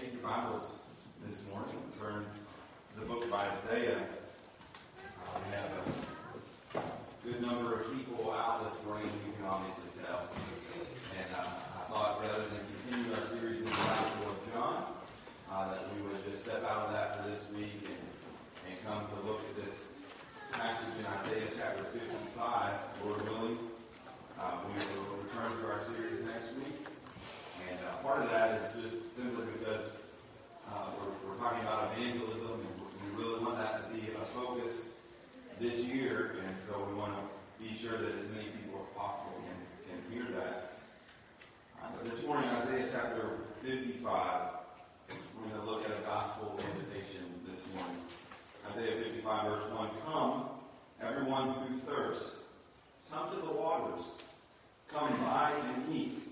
take your Bibles this morning, turn to the book of Isaiah. Uh, we have a good number of people out this morning, you can obviously tell. And uh, I thought rather than continue our series in the Gospel of John, uh, that we would just step out of that for this week and, and come to look at this passage in Isaiah chapter 55, Lord willing. Uh, we will return to our series next week. And uh, part of that is just simply because uh, we're, we're talking about evangelism, and we really want that to be a focus this year, and so we want to be sure that as many people as possible can, can hear that. Uh, but this morning, Isaiah chapter 55, we're going to look at a gospel invitation this morning. Isaiah 55, verse 1 Come, everyone who thirsts, come to the waters. Come buy and eat.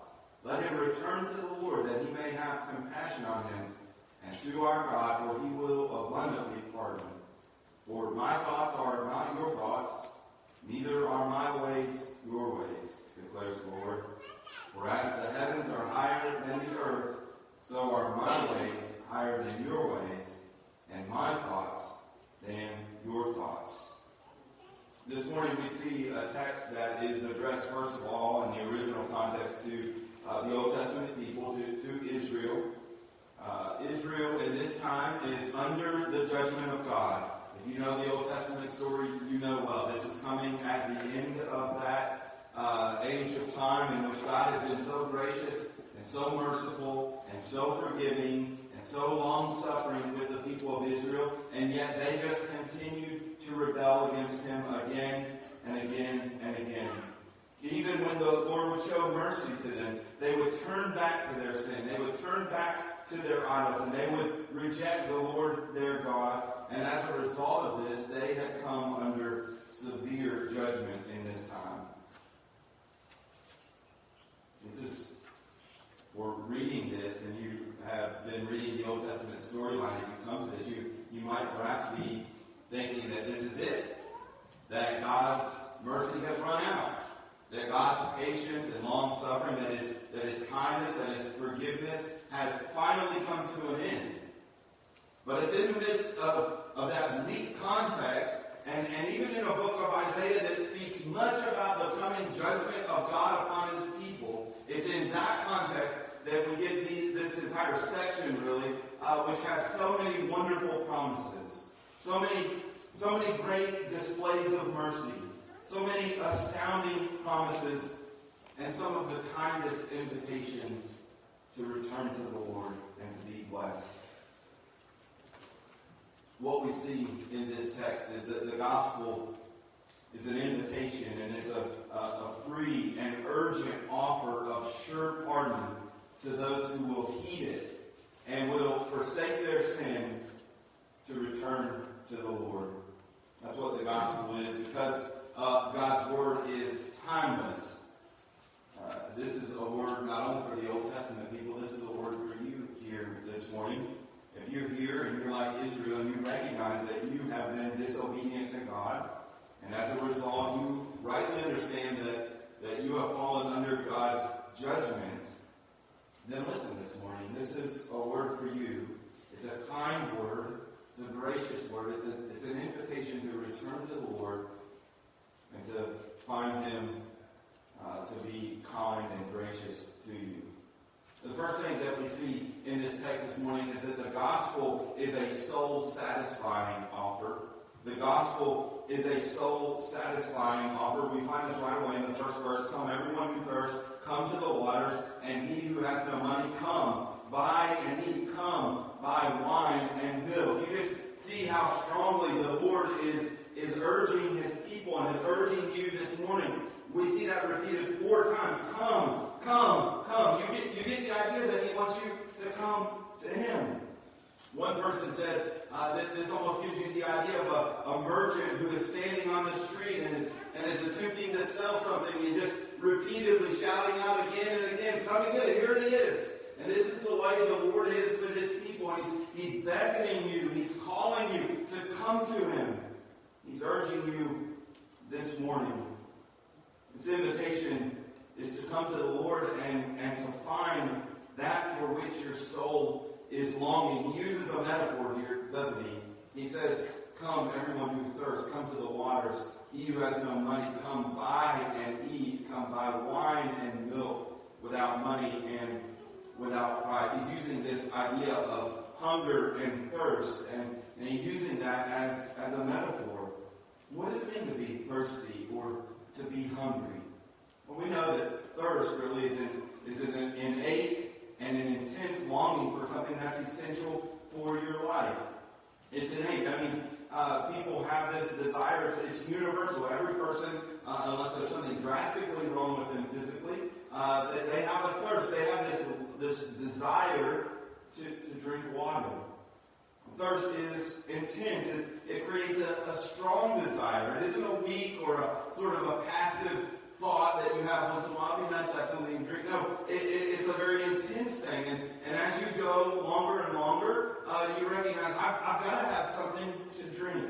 Let him return to the Lord, that he may have compassion on him, and to our God, for he will abundantly pardon. For my thoughts are not your thoughts, neither are my ways your ways, declares the Lord. For as the heavens are higher than the earth, so are my ways higher than your ways, and my thoughts than your thoughts. This morning we see a text that is addressed, first of all, in the original context to uh, the Old Testament people, to, to Israel. Uh, Israel in this time is under the judgment of God. If you know the Old Testament story, you know well. This is coming at the end of that uh, age of time in which God has been so gracious and so merciful and so forgiving and so long suffering with the people of Israel, and yet they just continued to rebel against Him again and again and again. Even when the Lord would show mercy to them, they would turn back to their sin. They would turn back to their idols, and they would reject the Lord their God. And as a result of this, they had come under severe judgment in this time. This is, we're reading this, and you have been reading the Old Testament storyline. If you come to this, you, you might perhaps be thinking that this is it, that God's mercy has run out that God's patience and long suffering, that his, that his kindness and his forgiveness has finally come to an end. But it's in the midst of, of that bleak context, and, and even in a book of Isaiah that speaks much about the coming judgment of God upon his people, it's in that context that we get the, this entire section, really, uh, which has so many wonderful promises, so many, so many great displays of mercy so many astounding promises and some of the kindest invitations to return to the Lord and to be blessed. What we see in this text is that the gospel is an invitation and it's a, a, a free and urgent offer of sure pardon to those who will heed it and will forsake their sin to return to the Lord. That's what the gospel is because uh, God's word is timeless. Uh, this is a word not only for the Old Testament people, this is a word for you here this morning. If you're here and you're like Israel and you recognize that you have been disobedient to God, and as a result you rightly understand that, that you have fallen under God's judgment, then listen this morning. This is a word for you. It's a kind word. It's a gracious word. It's, a, it's an invitation to return to the Lord and to find Him uh, to be kind and gracious to you. The first thing that we see in this text this morning is that the gospel is a soul satisfying offer. The gospel is a soul satisfying offer. We find this right away in the first verse. Come, everyone who thirsts, come to the waters, and he who has no money, come. Buy and eat, come, buy wine and milk. You just see how strongly the Lord is, is urging his and is urging you this morning. We see that repeated four times. Come, come, come. You get, you get the idea that he wants you to come to him. One person said uh, that this almost gives you the idea of a, a, merchant who is standing on the street and is, and is attempting to sell something and just repeatedly shouting out again and again, get it, here it is. And this is the way the Lord is with his people. He's, he's beckoning you, he's calling you to come to him. He's urging you this morning. This invitation is to come to the Lord and, and to find that for which your soul is longing. He uses a metaphor here, doesn't he? He says, Come, everyone who thirsts, come to the waters. He who has no money, come buy and eat. Come buy wine and milk without money and without price. He's using this idea of hunger and thirst, and, and he's using that as, as a metaphor. What does it mean to be thirsty or to be hungry? Well, we know that thirst really is an, is an innate and an intense longing for something that's essential for your life. It's innate. That means uh, people have this desire. It's, it's universal. Every person, uh, unless there's something drastically wrong with them physically, uh, they, they, have a thirst. They have this, this desire to, to drink water. Thirst is intense. It, it creates a, a strong desire. It isn't a weak or a sort of a passive thought that you have once in a while. Be nice to have something to drink. No, it, it, it's a very intense thing. And, and as you go longer and longer, uh, you recognize I've, I've got to have something to drink.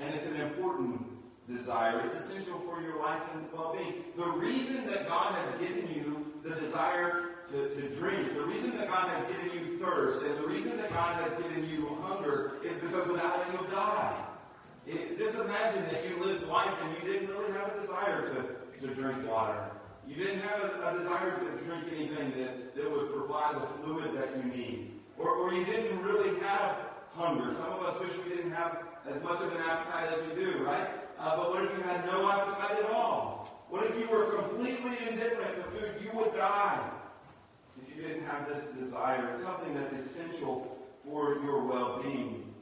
And it's an important desire. It's essential for your life and well-being. The reason that God has given you the desire to, to drink, the reason that God has given you thirst, and the reason that God has given you hunger is because without it you'll die. It, just imagine that you lived life and you didn't really have a desire to, to drink water. You didn't have a, a desire to drink anything that, that would provide the fluid that you need. Or, or you didn't really have hunger. Some of us wish we didn't have as much of an appetite as we do, right? Uh, but what if you had no appetite at all? What if you were completely indifferent to food? You would die if you didn't have this desire. It's something that's essential for your well-being.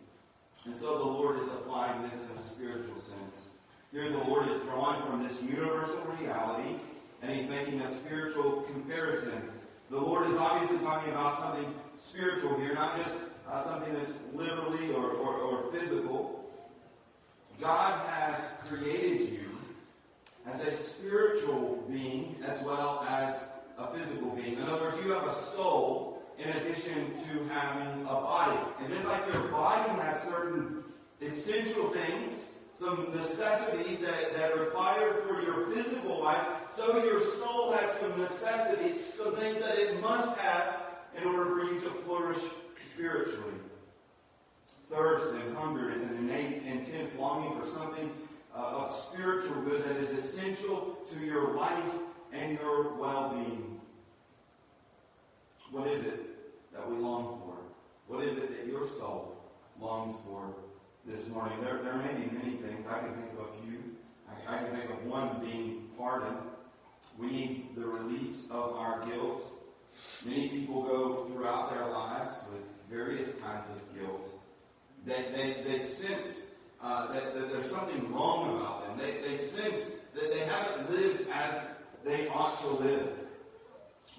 And so the Lord is applying this in a spiritual sense. Here the Lord is drawing from this universal reality, and he's making a spiritual comparison. The Lord is obviously talking about something spiritual here, not just uh, something that's literally or, or, or physical. God has created you as a spiritual being as well as a physical being. In other words, you have a soul in addition to having a body. And just like your body has certain essential things, some necessities that, that are required for your physical life, so your soul has some necessities, some things that it must have in order for you to flourish spiritually. Thirst and hunger is an innate, intense longing for something uh, of spiritual good that is essential to your life and your well being. What is it that we long for? What is it that your soul longs for this morning? There, there may be many things. I can think of a few. I, I can think of one being pardon. We need the release of our guilt. Many people go throughout their lives with various kinds of guilt. They, they, they sense uh, that, that, there's something wrong about them. They, they sense that they haven't lived as they ought to live.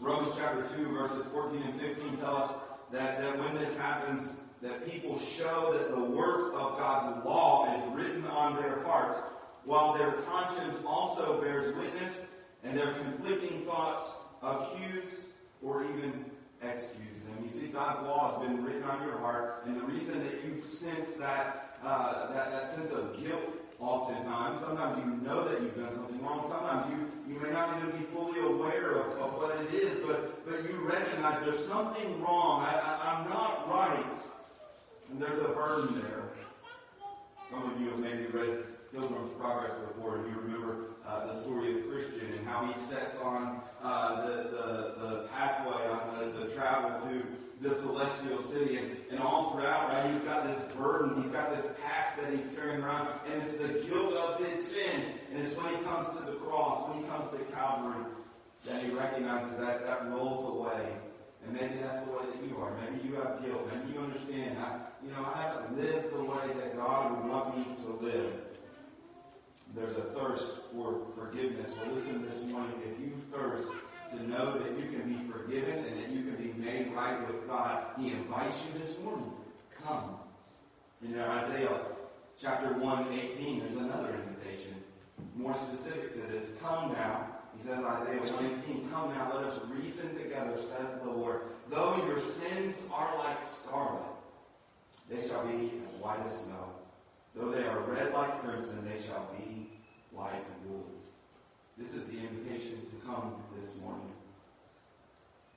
Romans chapter 2, verses 14 and 15 tell us that, that when this happens, that people show that the work of God's law is written on their hearts, while their conscience also bears witness, and their conflicting thoughts accuse or even excuse them. You see, God's law has been written on your heart, and the reason that you sense that, uh, that, that sense of guilt oftentimes, sometimes you know that you've done something wrong, sometimes you, you may not even be fully aware of, of what it is, but, but you recognize there's something wrong. I, I, I'm not right. And there's a burden there. Some of you have maybe read Pilgrim's Progress before, and you remember uh, the story of Christian and how he sets on uh, the, the, the pathway, on the, the travel to the celestial city. And, and all throughout, right, he's got this burden, he's got this pack that he's carrying around, and it's the guilt of his sin. And it's when he comes to the cross, when he comes to Calvary, that he recognizes that that rolls away. And maybe that's the way that you are. Maybe you have guilt. Maybe you understand. I, you know, I haven't lived the way that God would want me to live. There's a thirst for forgiveness. Well, listen this morning. If you thirst to know that you can be forgiven and that you can be made right with God, He invites you this morning. Come. In Isaiah chapter 1, 18, there's another invitation, more specific to this. Come now. He says, Isaiah 118, Come now, let us reason together, says the Lord. Though your sins are like scarlet, they shall be as white as snow. Though they are red like crimson, they shall be like wool. This is the invitation to come this morning.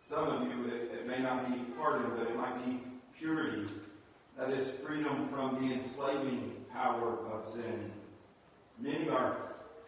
Some of you, it, it may not be pardon, but it might be purity. That is freedom from the enslaving power of sin. Many are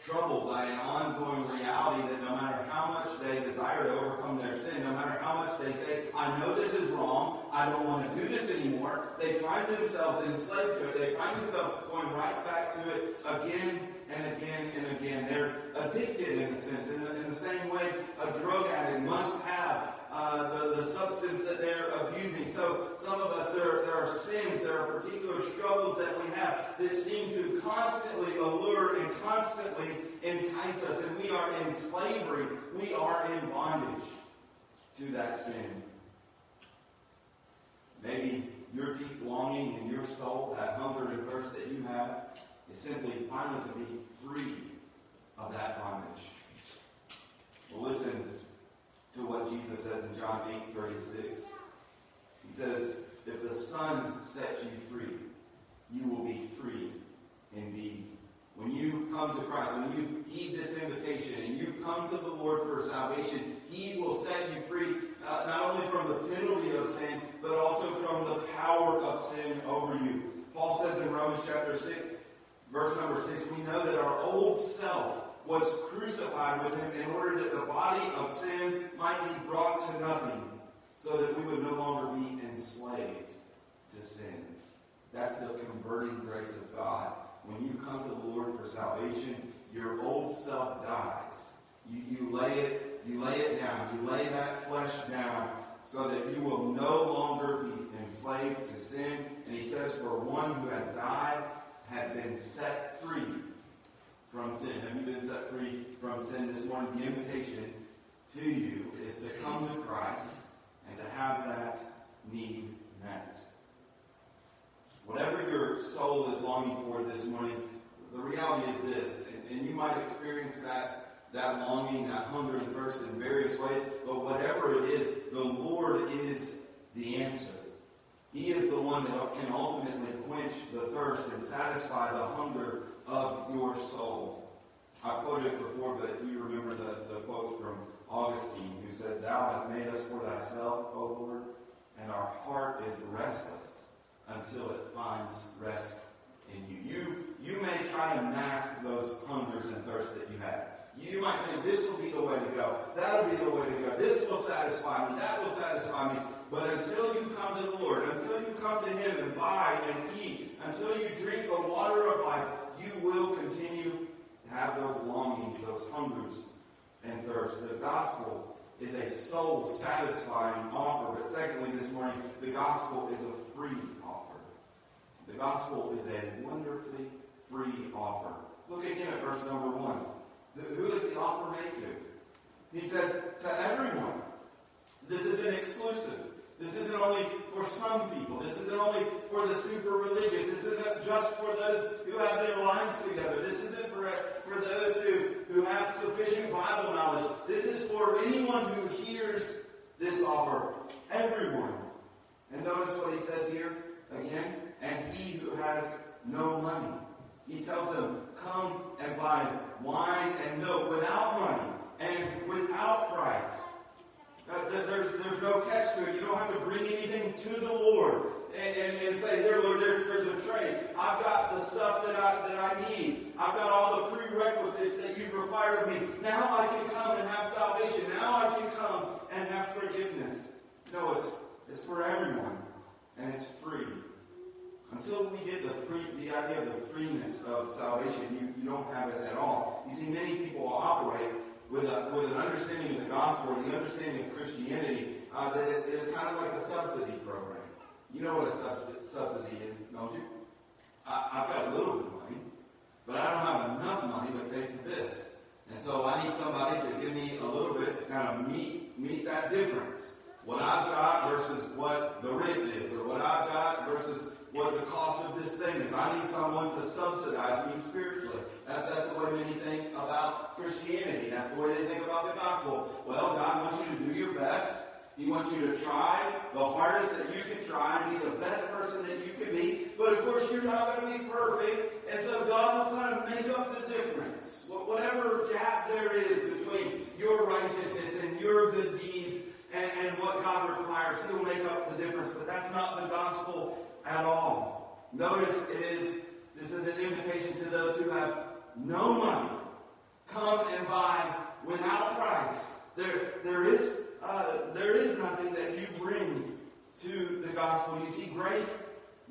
troubled by an ongoing reality that no matter how much they desire to overcome their sin, no matter how much they say, I know this is wrong, I don't want to do this anymore, they find themselves enslaved to it. They find themselves going right back to it again and again and again. They're addicted in a sense. In the, in the same way a drug addict must have uh, the, the substance that they're abusing. So some of us, there, there are sins, there are particular struggles that we have that seem to constantly allure and constantly entice us. And we are in slavery. We are in bondage to that sin. Maybe your deep longing in your soul, that hunger and thirst that you have, is simply finally to be free of that bondage. Well, listen to what Jesus says in John 8 36. He says, If the Son sets you free, you will be free indeed. When you come to Christ, when you heed this invitation and you come to the Lord for salvation, He will set you free uh, not only from the penalty of sin, but also from the power of sin over you. Paul says in Romans chapter 6, verse number 6, we know that our old self was crucified with him in order that the body of sin might be brought to nothing, so that we would no longer be enslaved to sin. That's the converting grace of God. When you come to the Lord for salvation, your old self dies. You, you lay it, you lay it down. You lay that flesh down so that you will no longer be enslaved to sin. And he says, For one who has died has been set free from sin. Have you been set free from sin this morning? The invitation to you is to come to Christ and to have that need met. Whatever your soul is longing for this morning, the reality is this, and, and you might experience that that longing, that hunger and thirst in various ways, but whatever it is, the Lord is the answer. He is the one that can ultimately quench the thirst and satisfy the hunger of your soul. I've quoted it before, but you remember the, the quote from Augustine who says, Thou hast made us for thyself, O Lord, and our heart is restless until it finds rest in you. You, you may try to mask those hungers and thirsts that you have. You might think this will be the way to go. That'll be the way to go. This will satisfy me. That will satisfy me. But until you come to the Lord, until you come to Him and buy and eat, until you drink the water of life, you will continue to have those longings, those hungers and thirsts. The gospel is a soul satisfying offer. But secondly, this morning, the gospel is a free offer. The gospel is a wonderfully free offer. Look again at verse number one. Who is the offer made to? He says, to everyone. This isn't exclusive. This isn't only for some people. This isn't only for the super religious. This isn't just for those who have their lives together. This isn't for, for those who, who have sufficient Bible knowledge. This is for anyone who hears this offer. Everyone. And notice what he says here again. And he who has no money. He tells them, come and buy wine and milk without money and without price. There's, there's no catch to it. You don't have to bring anything to the Lord and, and, and say, Here, Lord, there's, there's a trade. I've got the stuff that I, that I need. I've got all the prerequisites that you've required of me. Now I can come and have salvation. Now I can come and have forgiveness. No, it's, it's for everyone, and it's free. Until we get the free, the idea of the freeness of salvation, you, you don't have it at all. You see, many people operate with, a, with an understanding of the gospel or the understanding of Christianity uh, that it is kind of like a subsidy program. You know what a subsidy, is, don't you? I, I've got a little bit of money, but I don't have enough money to pay for this. And so I need somebody to give me a little bit to kind of meet, meet that difference. What I've got versus what the rent is, or what I've got versus what the cost of this thing is. I need someone to subsidize me spiritually. That's, that's the way many think about Christianity. That's the way they think about the gospel. Well, God wants you to do your best. He wants you to try the hardest that you can try and be the best person that you can be. But of course, you're not going to be perfect. And so God will kind of make up the difference. Whatever gap there is between your righteousness and your good deeds and, and what God requires, He'll make up the difference. But that's not the gospel at all. Notice it is, this is an invitation to those who have no money. Come and buy without price. There, there is, uh, there is nothing that you bring to the gospel. You see, grace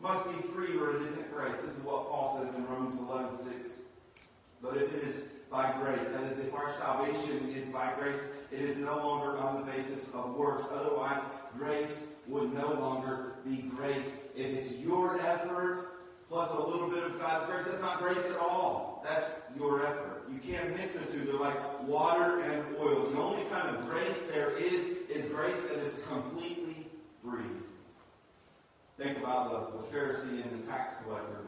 must be free or it isn't grace. This is what Paul says in Romans 11, 6. But if it is by grace, that is, if our salvation is by grace, it is no longer on the basis of works. Otherwise, grace would no longer be grace. If it's your effort plus a little bit of God's grace, that's not grace at all. That's your effort. You can't mix the two. They're like water and oil. The only kind of grace there is is grace that is completely free. Think about the, the Pharisee and the tax collector.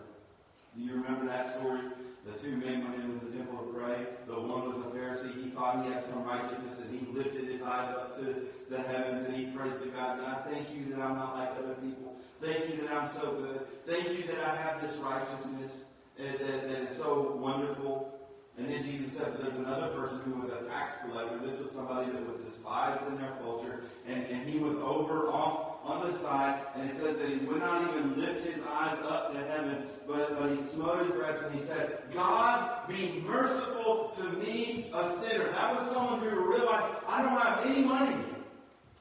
Do you remember that story? The two men went into the temple to pray. The one was a Pharisee. He thought he had some righteousness and he lifted his eyes up to the heavens and he praised God. God, thank you that I'm not like other people. Thank you that I'm so good. Thank you that I have this righteousness that, that, that is so wonderful. And then Jesus said, but there's another person who was a tax collector. This was somebody that was despised in their culture. And, and he was over off on the side. And it says that he would not even lift his eyes up to heaven, but, but he smote his breast and he said, God, be merciful to me, a sinner. That was someone who realized, I don't have any money.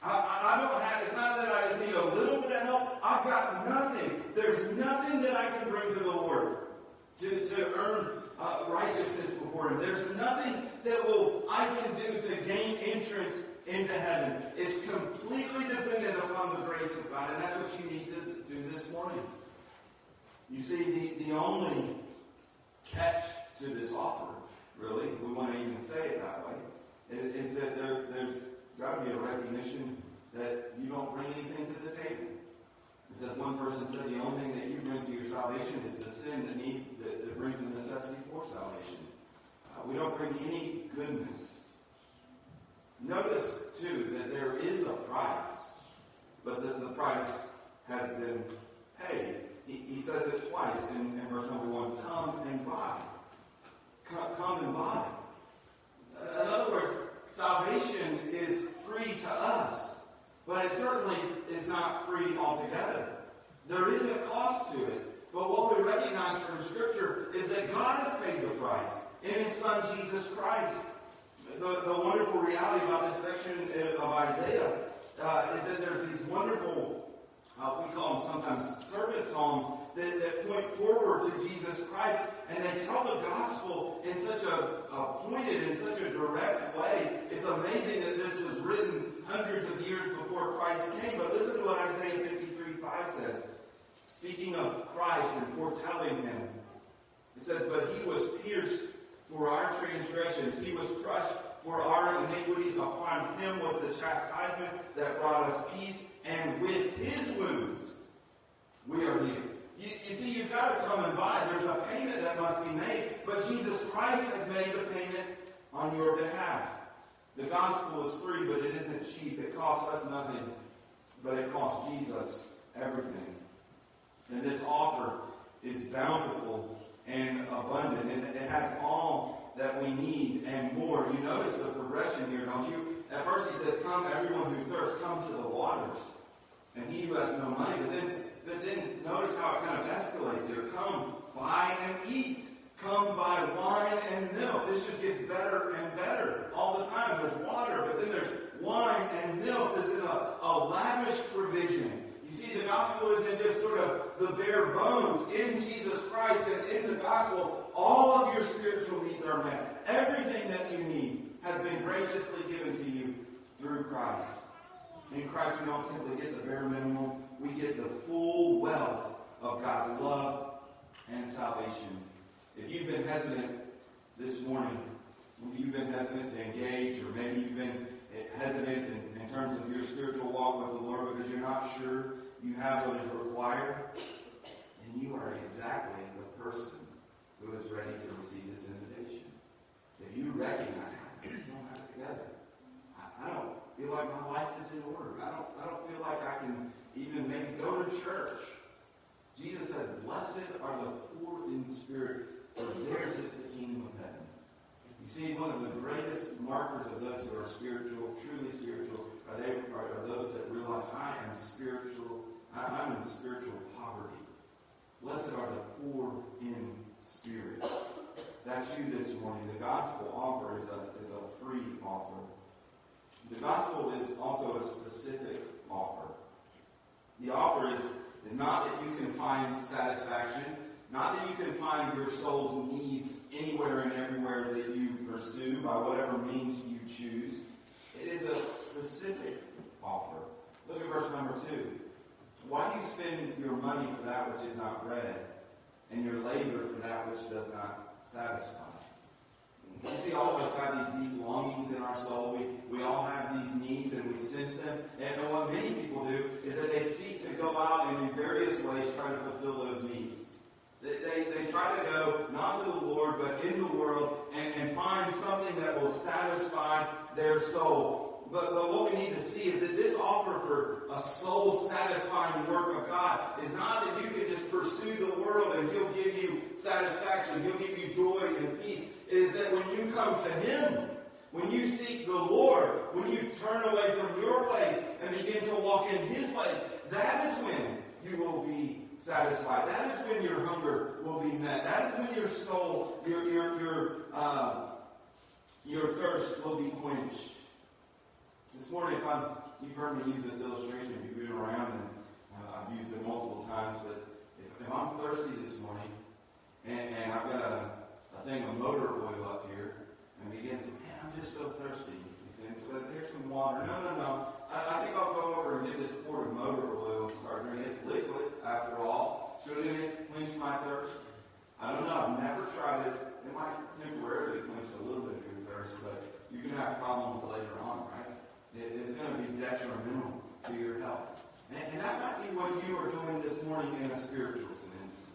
I, I don't have, it's not that I just need a little bit of help. I've got nothing. There's nothing that I can bring to the Lord to, to earn uh, righteousness before Him. There's nothing that will I can do to gain entrance into heaven. It's completely dependent upon the grace of God, and that's what you need to do this morning. You see, the, the only catch to this offer, really, we want to even say it that way, is that there, there's got to be a recognition that you don't bring anything to the table. As one person said, the only thing that you bring to your salvation is the sin that, need, that, that brings the necessity for salvation. Uh, we don't bring any goodness. Notice, too, that there is a price, but that the price has been paid. He, he says it twice in, in, verse number one come and buy. Come, come and buy. In other words, salvation is free to us. But it certainly is not free altogether. There is a cost to it. But what we recognize from Scripture is that God has paid the price in His Son, Jesus Christ. The, the wonderful reality about this section of Isaiah uh, is that there's these wonderful, uh, we call them sometimes servant songs, that, that point forward to Jesus Christ, and they tell the gospel in such a, a pointed, in such a direct way. It's amazing that this was written hundreds of years before Christ came. But listen to what Isaiah 53 5 says. Speaking of Christ and foretelling him, it says, But he was pierced for our transgressions, he was crushed for our iniquities. Upon him was the chastisement that brought us peace, and with his wounds we are healed. You, you, see, you've got to come and buy. There's a payment that must be made, but Jesus Christ has made the payment on your behalf. The gospel is free, but it isn't cheap. It costs us nothing, but it costs Jesus everything. And this offer is bountiful and abundant, and it has all that we need and more. You notice the progression here, don't you? At first he says, Come, everyone who thirsts, come to the waters. And he who has no money, but then but then notice how it kind of escalates here. Come, buy and eat. Come buy wine and milk. This just gets better and better all the time. There's water, but then there's wine and milk. This is a, a lavish provision. You see, the gospel isn't just sort of the bare bones. In Jesus Christ and in the gospel, all of your spiritual needs are met. Everything that you need has been graciously given to you through Christ. In Christ, we don't simply get the bare minimum, we get the full wealth of God's love and salvation. If you've been hesitant this morning, you've been hesitant to engage, or maybe you've been hesitant in, in terms of your spiritual walk with the Lord because you're not sure you have what is required, then you are exactly the person who is ready to receive this invitation. If you recognize, just don't together. I, I don't feel like my life is in order. I don't feel like I can even maybe go to church. Jesus said, Blessed are the poor in spirit, for theirs is the kingdom of heaven. You see, one of the greatest markers of those who are spiritual, truly spiritual, are, they, are, those that realize I am spiritual, I, I'm in spiritual poverty. Blessed are the poor in spirit. That's you this morning. The gospel offer is a, is a free offer. The gospel is also a specific offer. The offer is, is not that you can find satisfaction, not that you can find your soul's needs anywhere and everywhere that you pursue by whatever means you choose. It is a specific offer. Look at verse number two. Why do you spend your money for that which is not bread, and your labor for that which does not satisfy? You see, all of us have these deep longings in our soul. We, we all have these needs and we sense them. And what many people do is that they seek to go out and in various ways try to fulfill those needs. They, they, they try to go not to the Lord, but in the world and, and find something that will satisfy their soul. But, but what we need to see is that this offer for a soul satisfying work of God is not that you can just pursue the world and He'll give you satisfaction, He'll give you joy and peace It is that when you come to Him, when you seek the Lord, when you turn away from your place and begin to walk in His place, that is when you will be satisfied. That is when your hunger will be met. That is when your soul, your your your uh, your thirst will be quenched. This morning, if I'm, you've heard me use this illustration. If you've been around, and uh, I've used it multiple times, but if, if I'm thirsty this morning, and, and I've got a a thing of motor oil up here and begins, man, I'm just so thirsty. And so here's some water. No, no, no. I, I think I'll go over and get this quart of motor oil and start drinking. It's liquid, after all. Shouldn't it quench my thirst? I don't know. I've never tried it. It might temporarily quench a little bit of your thirst, but you can have problems later on, right? It, it's going to be detrimental to your health. And, and that might be what you are doing this morning in a spiritual sense.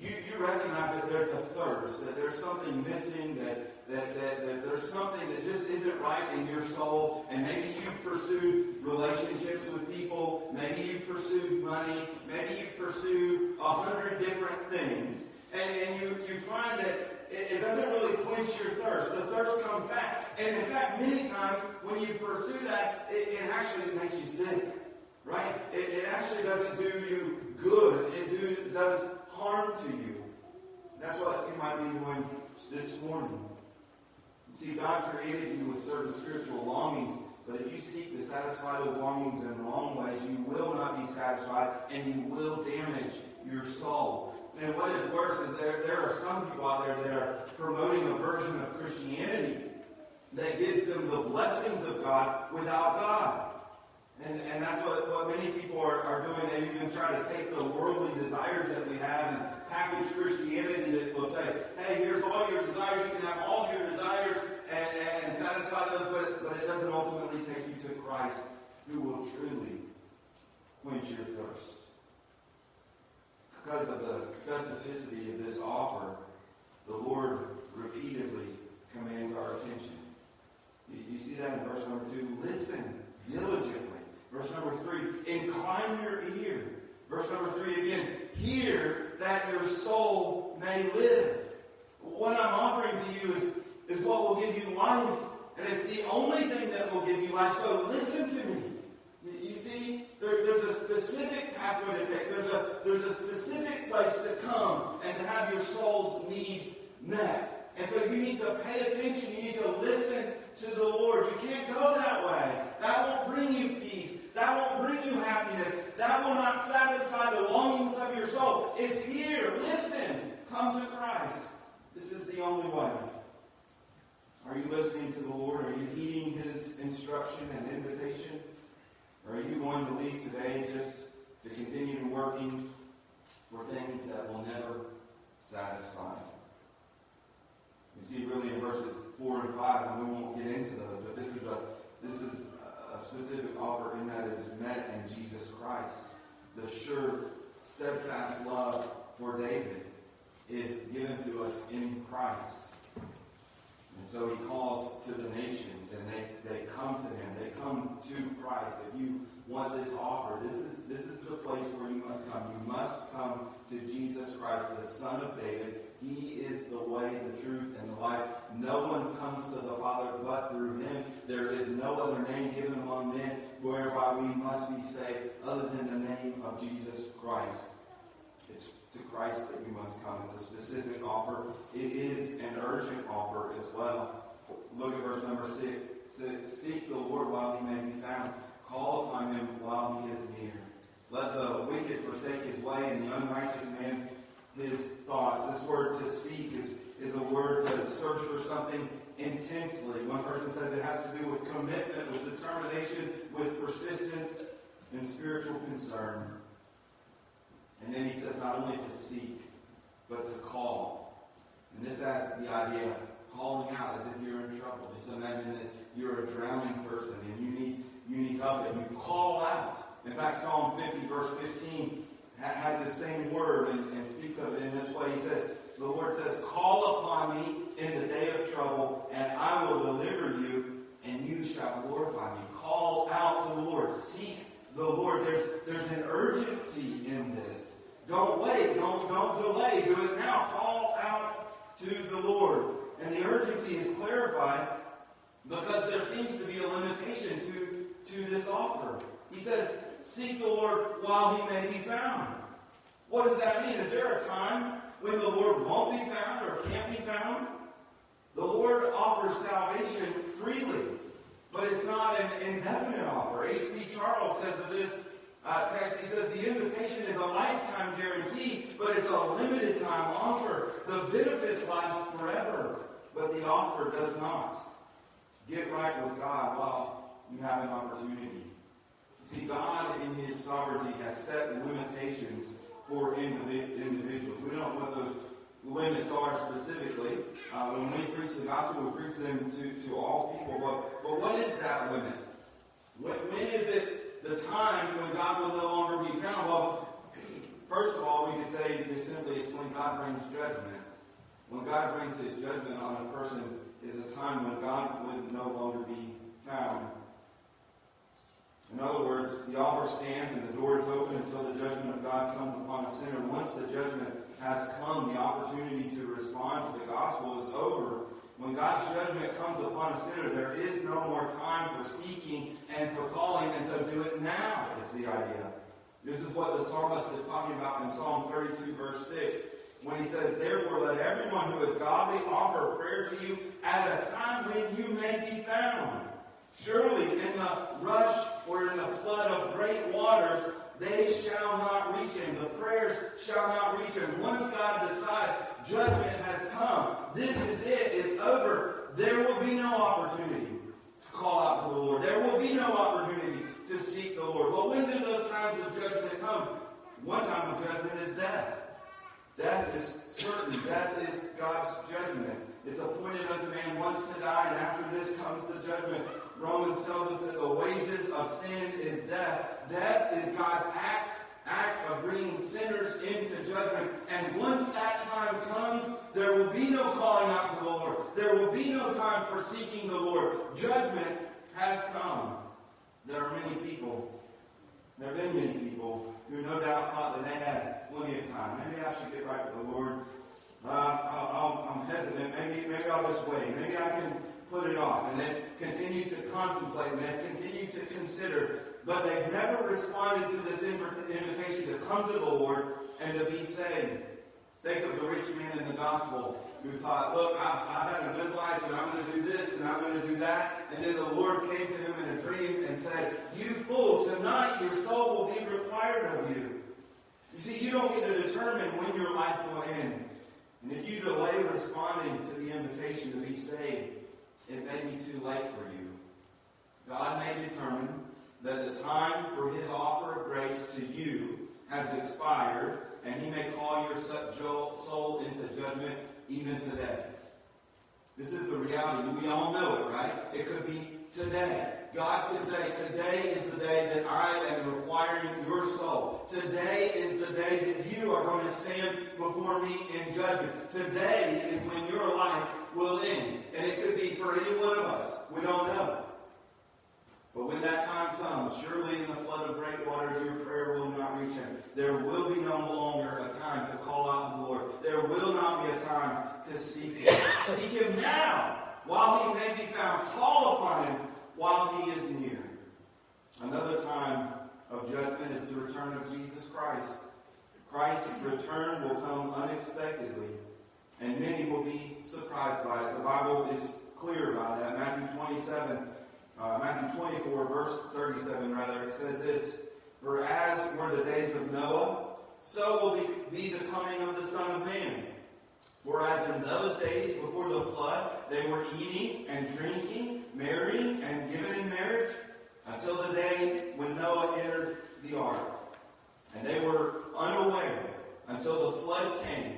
You, you recognize that there's a thirst, that there's something missing, that, that, that, that there's something that just isn't right in your soul, and maybe you've pursued relationships with people, maybe you've pursued money, maybe you've pursued a hundred different things, and, and you, you find that it, it doesn't really quench your thirst. The thirst comes back. And in fact, many times when you pursue that, it, it actually makes you sick. Right? It, it actually doesn't do you good. It do, does harm to you. That's what you might be doing this morning. See, God created you with certain spiritual longings, but if you seek to satisfy those longings in wrong ways, you will not be satisfied and you will damage your soul. And what is worse is there, there are some people out there that are promoting a version of Christianity that gives them the blessings of God without God. And, and that's what, what many people are, are doing. They even try to take the worldly desires that we have and package Christianity that will say, hey, here's all your desires. You can have all your desires and, and satisfy those, but, but it doesn't ultimately take you to Christ who will truly quench your thirst. Because of the specificity of this offer, the Lord repeatedly commands our attention. You, you see that in verse number two. Listen diligently Verse number three, incline your ear. Verse number three again, hear that your soul may live. What I'm offering to you is, is what will give you life. And it's the only thing that will give you life. So listen to me. You see, there, there's a specific pathway to take. There's a, there's a specific place to come and to have your soul's needs met. And so you need to pay attention. You need to listen to the Lord. You can't go that way. That won't bring you peace. That won't bring you happiness. That will not satisfy the longings of your soul. It's here. Listen. Come to Christ. This is the only way. Are you listening to the Lord? Are you heeding His instruction and invitation? Or are you going to leave today just to continue working for things that will never satisfy? You see really in verses four and five, and we won't get into those, but this is a this is a specific offer in that it is met in Jesus Christ. The sure, steadfast love for David is given to us in Christ. And so he calls to the nations and they, they come to him. They come to Christ. If you want this offer, this is, this is the place where you must come. You must come to Jesus Christ, the Son of David. He is the way, the truth, and the life. No one comes to the Father but through him. There is no other name given among men whereby we must be saved other than the name of Jesus Christ. It's to Christ that we must come. It's specific offer. It is an urgent offer as well. Look at verse number six. Says, Seek the Lord while he may be found. Call upon him while he is near. Let the wicked forsake his way and the unrighteous man his thoughts. This word to seek is, is a word to search for something intensely. One person says it has to do with commitment, with determination, with persistence, and spiritual concern. And then he says not only to seek, but to call. And this has the idea of calling out as if you're in trouble. Just imagine that you're a drowning person and you need you need help and you call out. In fact, Psalm 50, verse 15, has the same word and, and speaks of it in this way. He says, the Lord says, Call upon me in the day of trouble, and I will deliver you, and you shall glorify me. Call out to the Lord. Seek the Lord. There's, there's an urgency in this. Don't wait. Don't, don't delay. Do it now. Call out to the Lord. And the urgency is clarified because there seems to be a limitation to, to this offer. He says, Seek the Lord while he may be found. What does that mean? Is there a time when the Lord won't be found or can't be found? The Lord offers salvation freely, but it's not an indefinite offer. H.B. Charles says of this uh, text, he says the invitation is a lifetime guarantee, but it's a limited time offer. The benefits last forever, but the offer does not. Get right with God while you have an opportunity. See, God in His sovereignty has set limitations for individuals. We don't know what those limits are specifically. Uh, when we preach the gospel, we preach them to, to all people. But, but what is that limit? When, when is it the time when God will no longer be found? Well, first of all, we could say just simply it's when God brings judgment. When God brings his judgment on a person is a time when God would no longer be found. In other words, the offer stands and the door is open until the judgment of God comes upon a sinner. Once the judgment has come, the opportunity to respond to the gospel is over. When God's judgment comes upon a sinner, there is no more time for seeking and for calling, and so do it now, is the idea. This is what the psalmist is talking about in Psalm 32, verse 6, when he says, Therefore, let everyone who is godly offer prayer to you at a time when you may be found. Surely in the rush or in the flood of great waters, they shall not reach him. The prayers shall not reach him. Once God decides judgment has come, this is it, it's over, there will be no opportunity call out to the Lord. There will be no opportunity to seek the Lord. But when do those times of judgment come? One time of judgment is death. Death is certain. Death is God's judgment. It's appointed unto man once to die, and after this comes the judgment. Romans tells us that the wages of sin is death. Death is God's act, act of bringing sinners into judgment. And once that time comes, there will be no calling out to the Lord. There will be no time for seeking the Lord. Judgment has come. There are many people, there have been many people who no doubt thought that they had plenty of time. Maybe I should get right with the Lord. Uh, i am hesitant. Maybe, maybe I'll just wait. Maybe I can put it off. And they've continued to contemplate and they've continued to consider. But they've never responded to this invitation to come to the Lord and to be saved. Think of the rich man in the gospel who thought, look, I've, I've had a good life and I'm going to do this and I'm going to do that. And then the Lord came to him in a dream and said, you fool, tonight your soul will be required of you. You see, you don't get to determine when your life will end. And if you delay responding to the invitation to be saved, it may be too late for you. That the time for his offer of grace to you has expired, and he may call your soul into judgment even today. This is the reality. We all know it, right? It could be today. God could say, Today is the day that I am requiring your soul. Today is the day that you are going to stand before me in judgment. Today is when your life will end. And it could be for any one of us. We don't know. But when that time comes, surely in the flood of great waters your prayer will not reach him. There will be no longer a time to call out to the Lord. There will not be a time to seek him. seek him now, while he may be found. Call upon him while he is near. Another time of judgment is the return of Jesus Christ. Christ's return will come unexpectedly, and many will be surprised by it. The Bible is clear about that. Matthew 27 uh, Matthew 24, verse 37, rather, it says this For as were the days of Noah, so will be, the coming of the Son of Man. For as in those days before the flood, they were eating and drinking, marrying and given in marriage, until the day when Noah entered the ark. And they were unaware until the flood came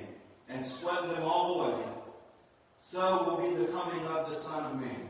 and swept them all away. So will be the coming of the Son of Man.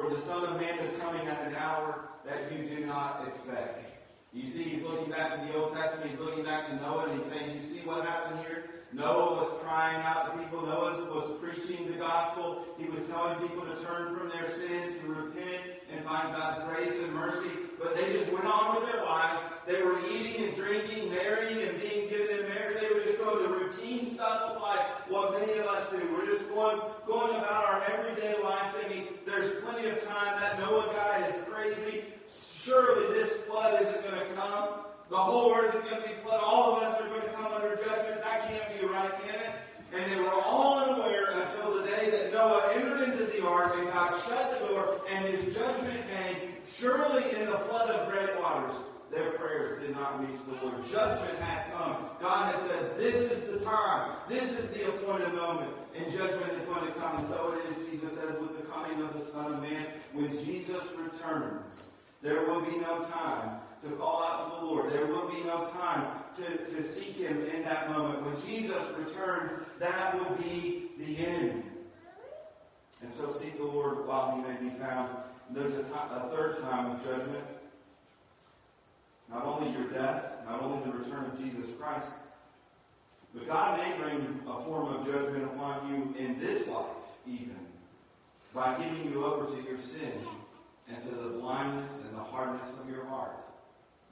For the Son of Man is coming at an hour that you do not expect. You see, he's looking back to the Old Testament, he's looking back to Noah, and he's saying, You see what happened here? Noah was crying out to people. Noah was preaching the gospel. He was telling people to turn from their sin, to repent, and find God's grace and mercy. But they just went on with their lives. They were eating and drinking, marrying and being given in marriage. They were going the routine stuff of life, what many of us do. We're just going, going about our everyday life thinking there's plenty of time. That Noah guy is crazy. Surely this flood isn't going to come. The whole earth is going to be flooded. All of us are going to come under judgment. That can't be right, can it? And they were all unaware until the day that Noah entered into the ark and God shut the door and his judgment came. Surely in the flood of great waters, their prayers did not reach the Lord. Judgment had come. God had said, This is the time. This is the appointed moment. And judgment is going to come. And so it is, Jesus says, with the coming of the Son of Man. When Jesus returns, there will be no time to call out to the Lord. There will be no time to, to seek Him in that moment. When Jesus returns, that will be the end. And so seek the Lord while He may be found. There's a, a third time of judgment. Not only your death, not only the return of Jesus Christ, but God may bring a form of judgment upon you in this life, even, by giving you over to your sin and to the blindness and the hardness of your heart.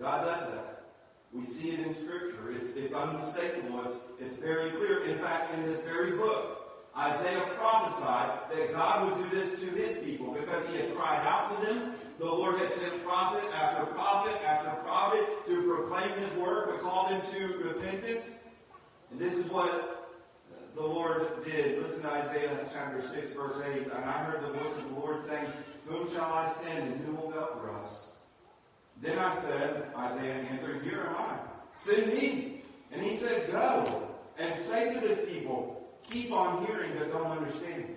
God does that. We see it in Scripture. It's, it's unmistakable. It's, it's very clear. In fact, in this very book, Isaiah prophesied that God would do this to his people because he had cried out to them. The Lord had sent prophet after prophet after prophet to proclaim his word, to call them to repentance. And this is what the Lord did. Listen to Isaiah chapter 6, verse 8. And I heard the voice of the Lord saying, Whom shall I send, and who will go for us? Then I said, Isaiah answered, Here am I. Send me. And he said, Go and say to this people, Keep on hearing, but don't understand.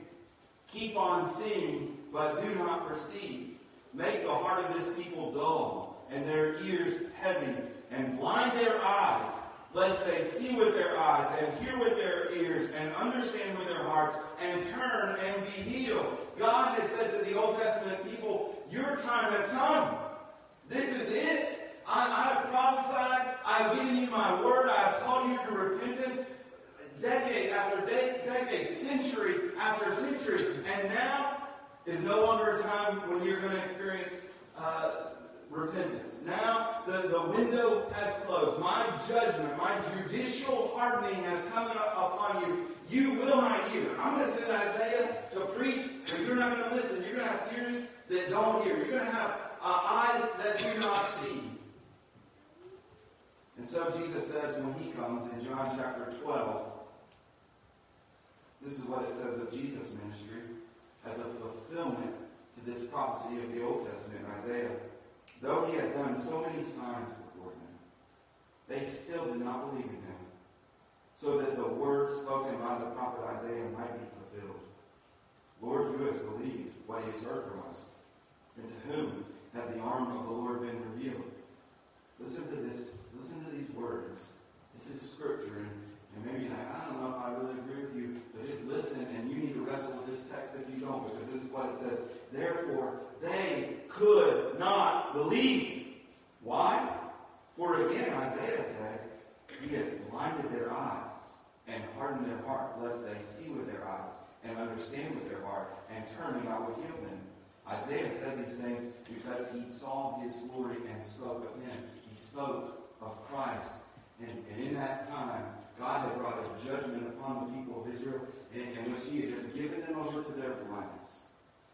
Keep on seeing, but do not perceive. Make the heart of this people dull, and their ears heavy, and blind their eyes, lest they see with their eyes, and hear with their ears, and understand with their hearts, and turn and be healed. God had said to the Old Testament people, Your time has come. This is it. I, have prophesied. I've given you my word. I have called you to repentance decade after de- decade, century after century. And now is no longer a time when you're going to experience uh, repentance. Now the, the window has closed. My judgment, my judicial hardening has come upon you. You will not hear. I'm going to send Isaiah to preach, but you're not going to listen. You're going to have ears that don't hear. You're going to have uh, eyes that do not see. And so Jesus says when he comes in John chapter 12, This is what it says of Jesus' ministry as a fulfillment to this prophecy of the Old Testament Isaiah. Though he had done so many signs before them, they still did not believe in him, so that the word spoken by the prophet Isaiah might be fulfilled. Lord, you have believed what he has heard from us? And to whom has the arm of the Lord been revealed? Listen to this. Listen to these words. This is scripture, and maybe you're like, I don't know if I really agree with you, but just listen, and you need to wrestle with this text if you don't, because this is what it says. Therefore, they could not believe. Why? For again, Isaiah said, He has blinded their eyes and hardened their heart, lest they see with their eyes and understand with their heart, and turn and I will heal them. Isaiah said these things because he saw his glory and spoke of him. He spoke of Christ. And, and in that time, God had brought his judgment upon the people of Israel in, in which he had just given them over to their blindness.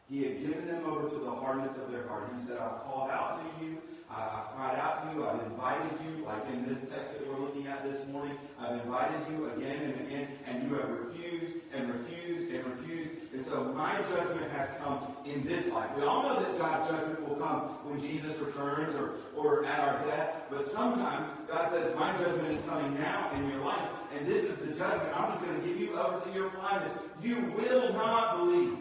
He had given them over to the hardness of their heart. He said, I've called out to you. I've cried out to you. I've invited you, like in this text that we're looking at this morning. I've invited you again and again, and you have refused and refused and refused. And so my judgment has come in this life. We all know that God's judgment will come when Jesus returns or, or at our death. But sometimes God says, My judgment is coming now in your life. And this is the judgment. I'm just going to give you over to your blindness. You will not believe.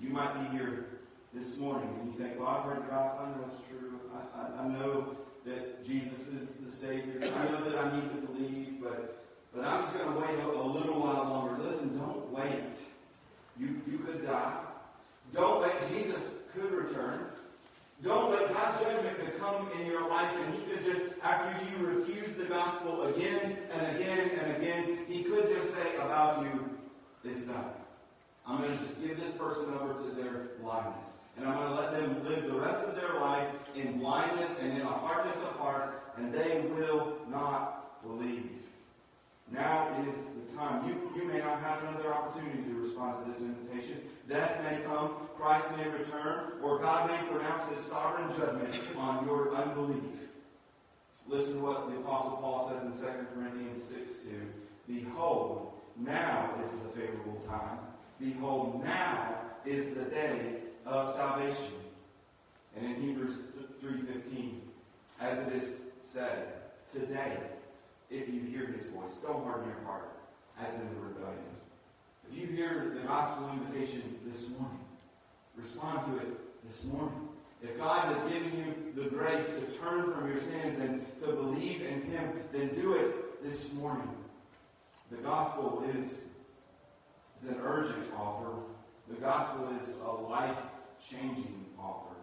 You might be here this morning and you think, well, I've heard gospel. I know it's true. I, I, I know that Jesus is the Savior. I know that I need to believe, but, but I'm just going to wait a, a little while longer. Listen, don't wait. You, you could die. Don't wait. Jesus could return. Don't wait. God's judgment could come in your life, and He could just, after you refuse the gospel again and again and again, He could just say about you, it's done. I'm going to just give this person over to their blindness. And I'm going to let them live the rest of their life in blindness and in a hardness of heart, and they will not believe. Now is the time. You, you may not have another opportunity to respond to this invitation. Death may come, Christ may return, or God may pronounce his sovereign judgment on your unbelief. Listen to what the Apostle Paul says in 2 Corinthians 6 2. Behold, now is the favorable time. Behold, now is the day of salvation. And in Hebrews 3.15, as it is said, today, if you hear his voice, don't harden your heart, as in the rebellion. You hear the gospel invitation this morning, respond to it this morning. If God has given you the grace to turn from your sins and to believe in him, then do it this morning. The gospel is, is an urgent offer. The gospel is a life-changing offer.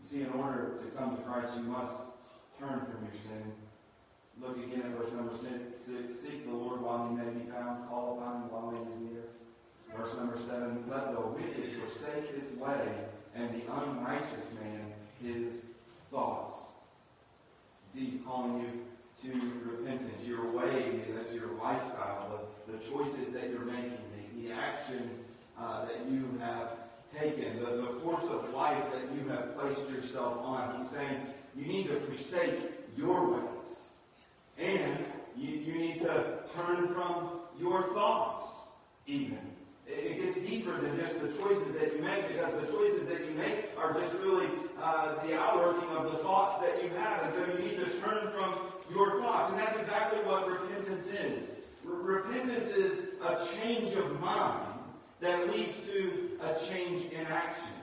You see, in order to come to Christ, you must turn from your sin Look again at verse number six. Seek the Lord while he may be found. Call upon him while he is near. Verse number seven. Let the wicked forsake his way, and the unrighteous man his thoughts. See, he's calling you to repentance. Your way, that's your lifestyle, the, the choices that you're making, the, the actions uh, that you have taken, the, the course of life that you have placed yourself on. He's saying you need to forsake your ways. And you, you need to turn from your thoughts, even. It gets deeper than just the choices that you make because the choices that you make are just really uh, the outworking of the thoughts that you have. And so you need to turn from your thoughts. And that's exactly what repentance is. repentance is a change of mind that leads to a change in action.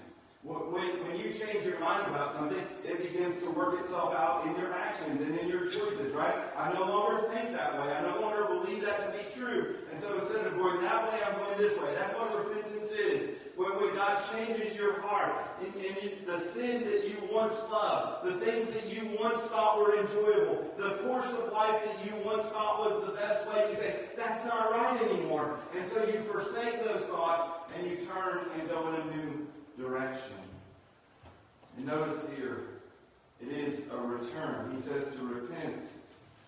When, when you change your mind about something, it begins to work itself out in your actions and in your choices, right? I no longer think that way. I no longer believe that to be true. And so instead of going that way, I'm going this way. That's what repentance is. When, when God changes your heart, and, and the sin that you once loved, the things that you once thought were enjoyable, the course of life that you once thought was the best way, you say, that's not right anymore. And so you forsake those thoughts and you turn and go in a new direction. And notice here, it is a return. He says to repent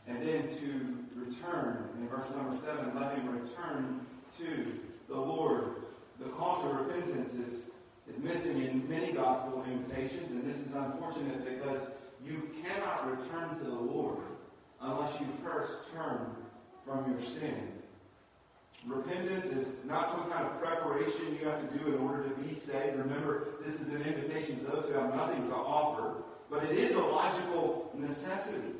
and then to return. In verse number 7, let him return to the Lord. The call to repentance is, is missing in many gospel invitations, and this is unfortunate because you cannot return to the Lord unless you first turn from your sin. Repentance is not some kind of preparation you have to do in order to be saved. Remember, this is an invitation to those who have nothing to offer, but it is a logical necessity.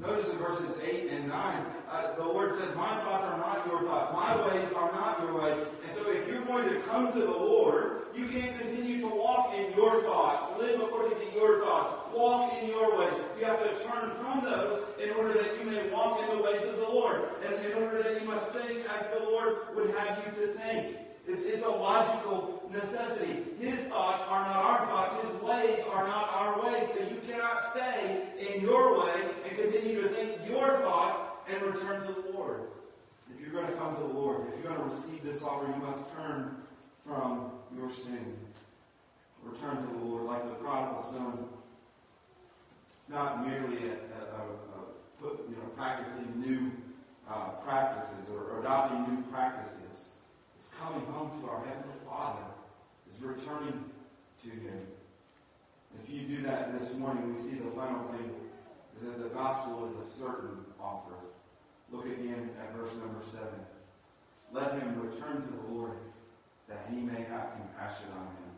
Notice in verses 8 and 9, uh, the Lord says, My thoughts are not your thoughts. My ways are not your ways. And so if you're going to come to the Lord, you can't continue in your thoughts, live according to your thoughts, walk in your ways. You have to turn from those in order that you may walk in the ways of the Lord. And in order that you must think as the Lord would have you to think. It's, it's a logical necessity. His thoughts are not our thoughts. His ways are not our ways. So you cannot stay in your way and continue to think your thoughts and return to the Lord. If you're going to come to the Lord, if you're going to receive this offer, you must turn from your sin. Return to the Lord like the prodigal son. It's not merely a, a, a, a you know, practicing new uh, practices or, or adopting new practices. It's coming home to our Heavenly Father. Is returning to Him. If you do that this morning, we see the final thing that the gospel is a certain offer. Look again at verse number 7. Let him return to the Lord that he may have compassion on him.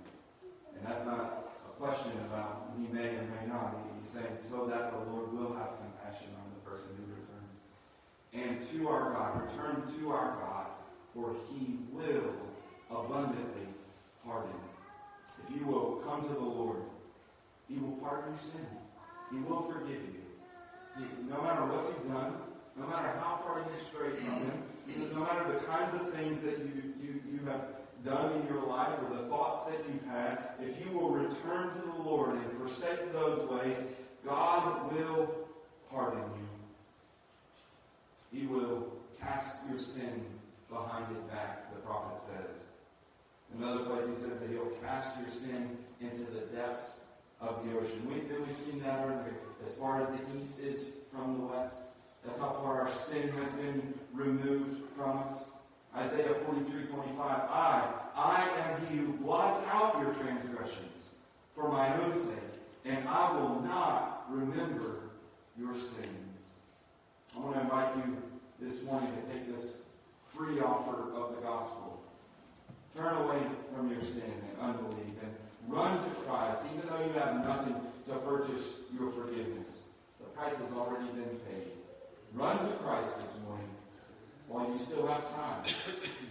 And that's not a question about he may or may not. He's saying so that the Lord will have compassion on the person who returns. And to our God, return to our God, for he will abundantly pardon. If you will come to the Lord, he will pardon your sin. He will forgive you. He, no matter what you've done, no matter how far you stray from him, no matter the kinds of things that you, you, you have done in your life or the thoughts that you've had, if you will return to the Lord and forsake those ways, God will pardon you. He will cast your sin behind his back, the prophet says. Another place he says that he'll cast your sin into the depths of the ocean. We, we've seen that earlier. As far as the east is from the west, that's how far our sin has been removed from us. Isaiah 43, 45. I, I am he who blots out your transgressions for my own sake, and I will not remember your sins. I want to invite you this morning to take this free offer of the gospel. Turn away from your sin and unbelief and run to Christ, even though you have nothing to purchase your forgiveness. The price has already been paid. Run to Christ this morning while you still have time.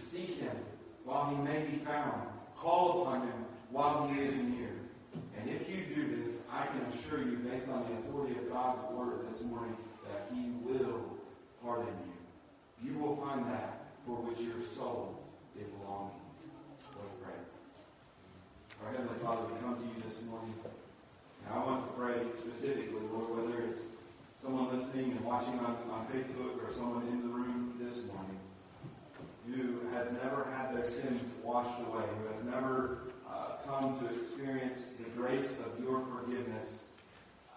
Seek him while he may be found. Call upon him while he is near. And if you do this, I can assure you, based on the authority of God's word this morning, that he will pardon you. You will find that for which your soul is longing. Let's pray. Our Heavenly Father, we come to you this morning. And I want to pray specifically, Lord, whether it's someone listening and watching on, on Facebook or someone in the room this morning who has never had their sins washed away, who has never uh, come to experience the grace of your forgiveness.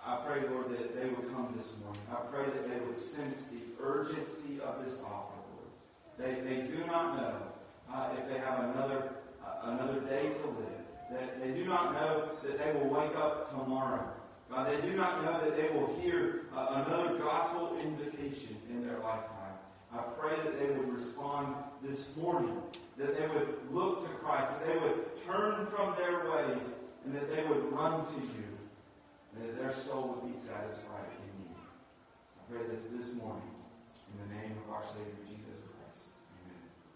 I pray, Lord, that they would come this morning. I pray that they would sense the urgency of this offer, Lord. They, they do not know uh, if they have another, uh, another day to live. That they do not know that they will wake up tomorrow. God, they do not know that they will hear uh, another gospel invitation in their lifetime. I pray that they would respond this morning, that they would look to Christ, that they would turn from their ways, and that they would run to you, and that their soul would be satisfied in you. I pray this this morning in the name of our Savior.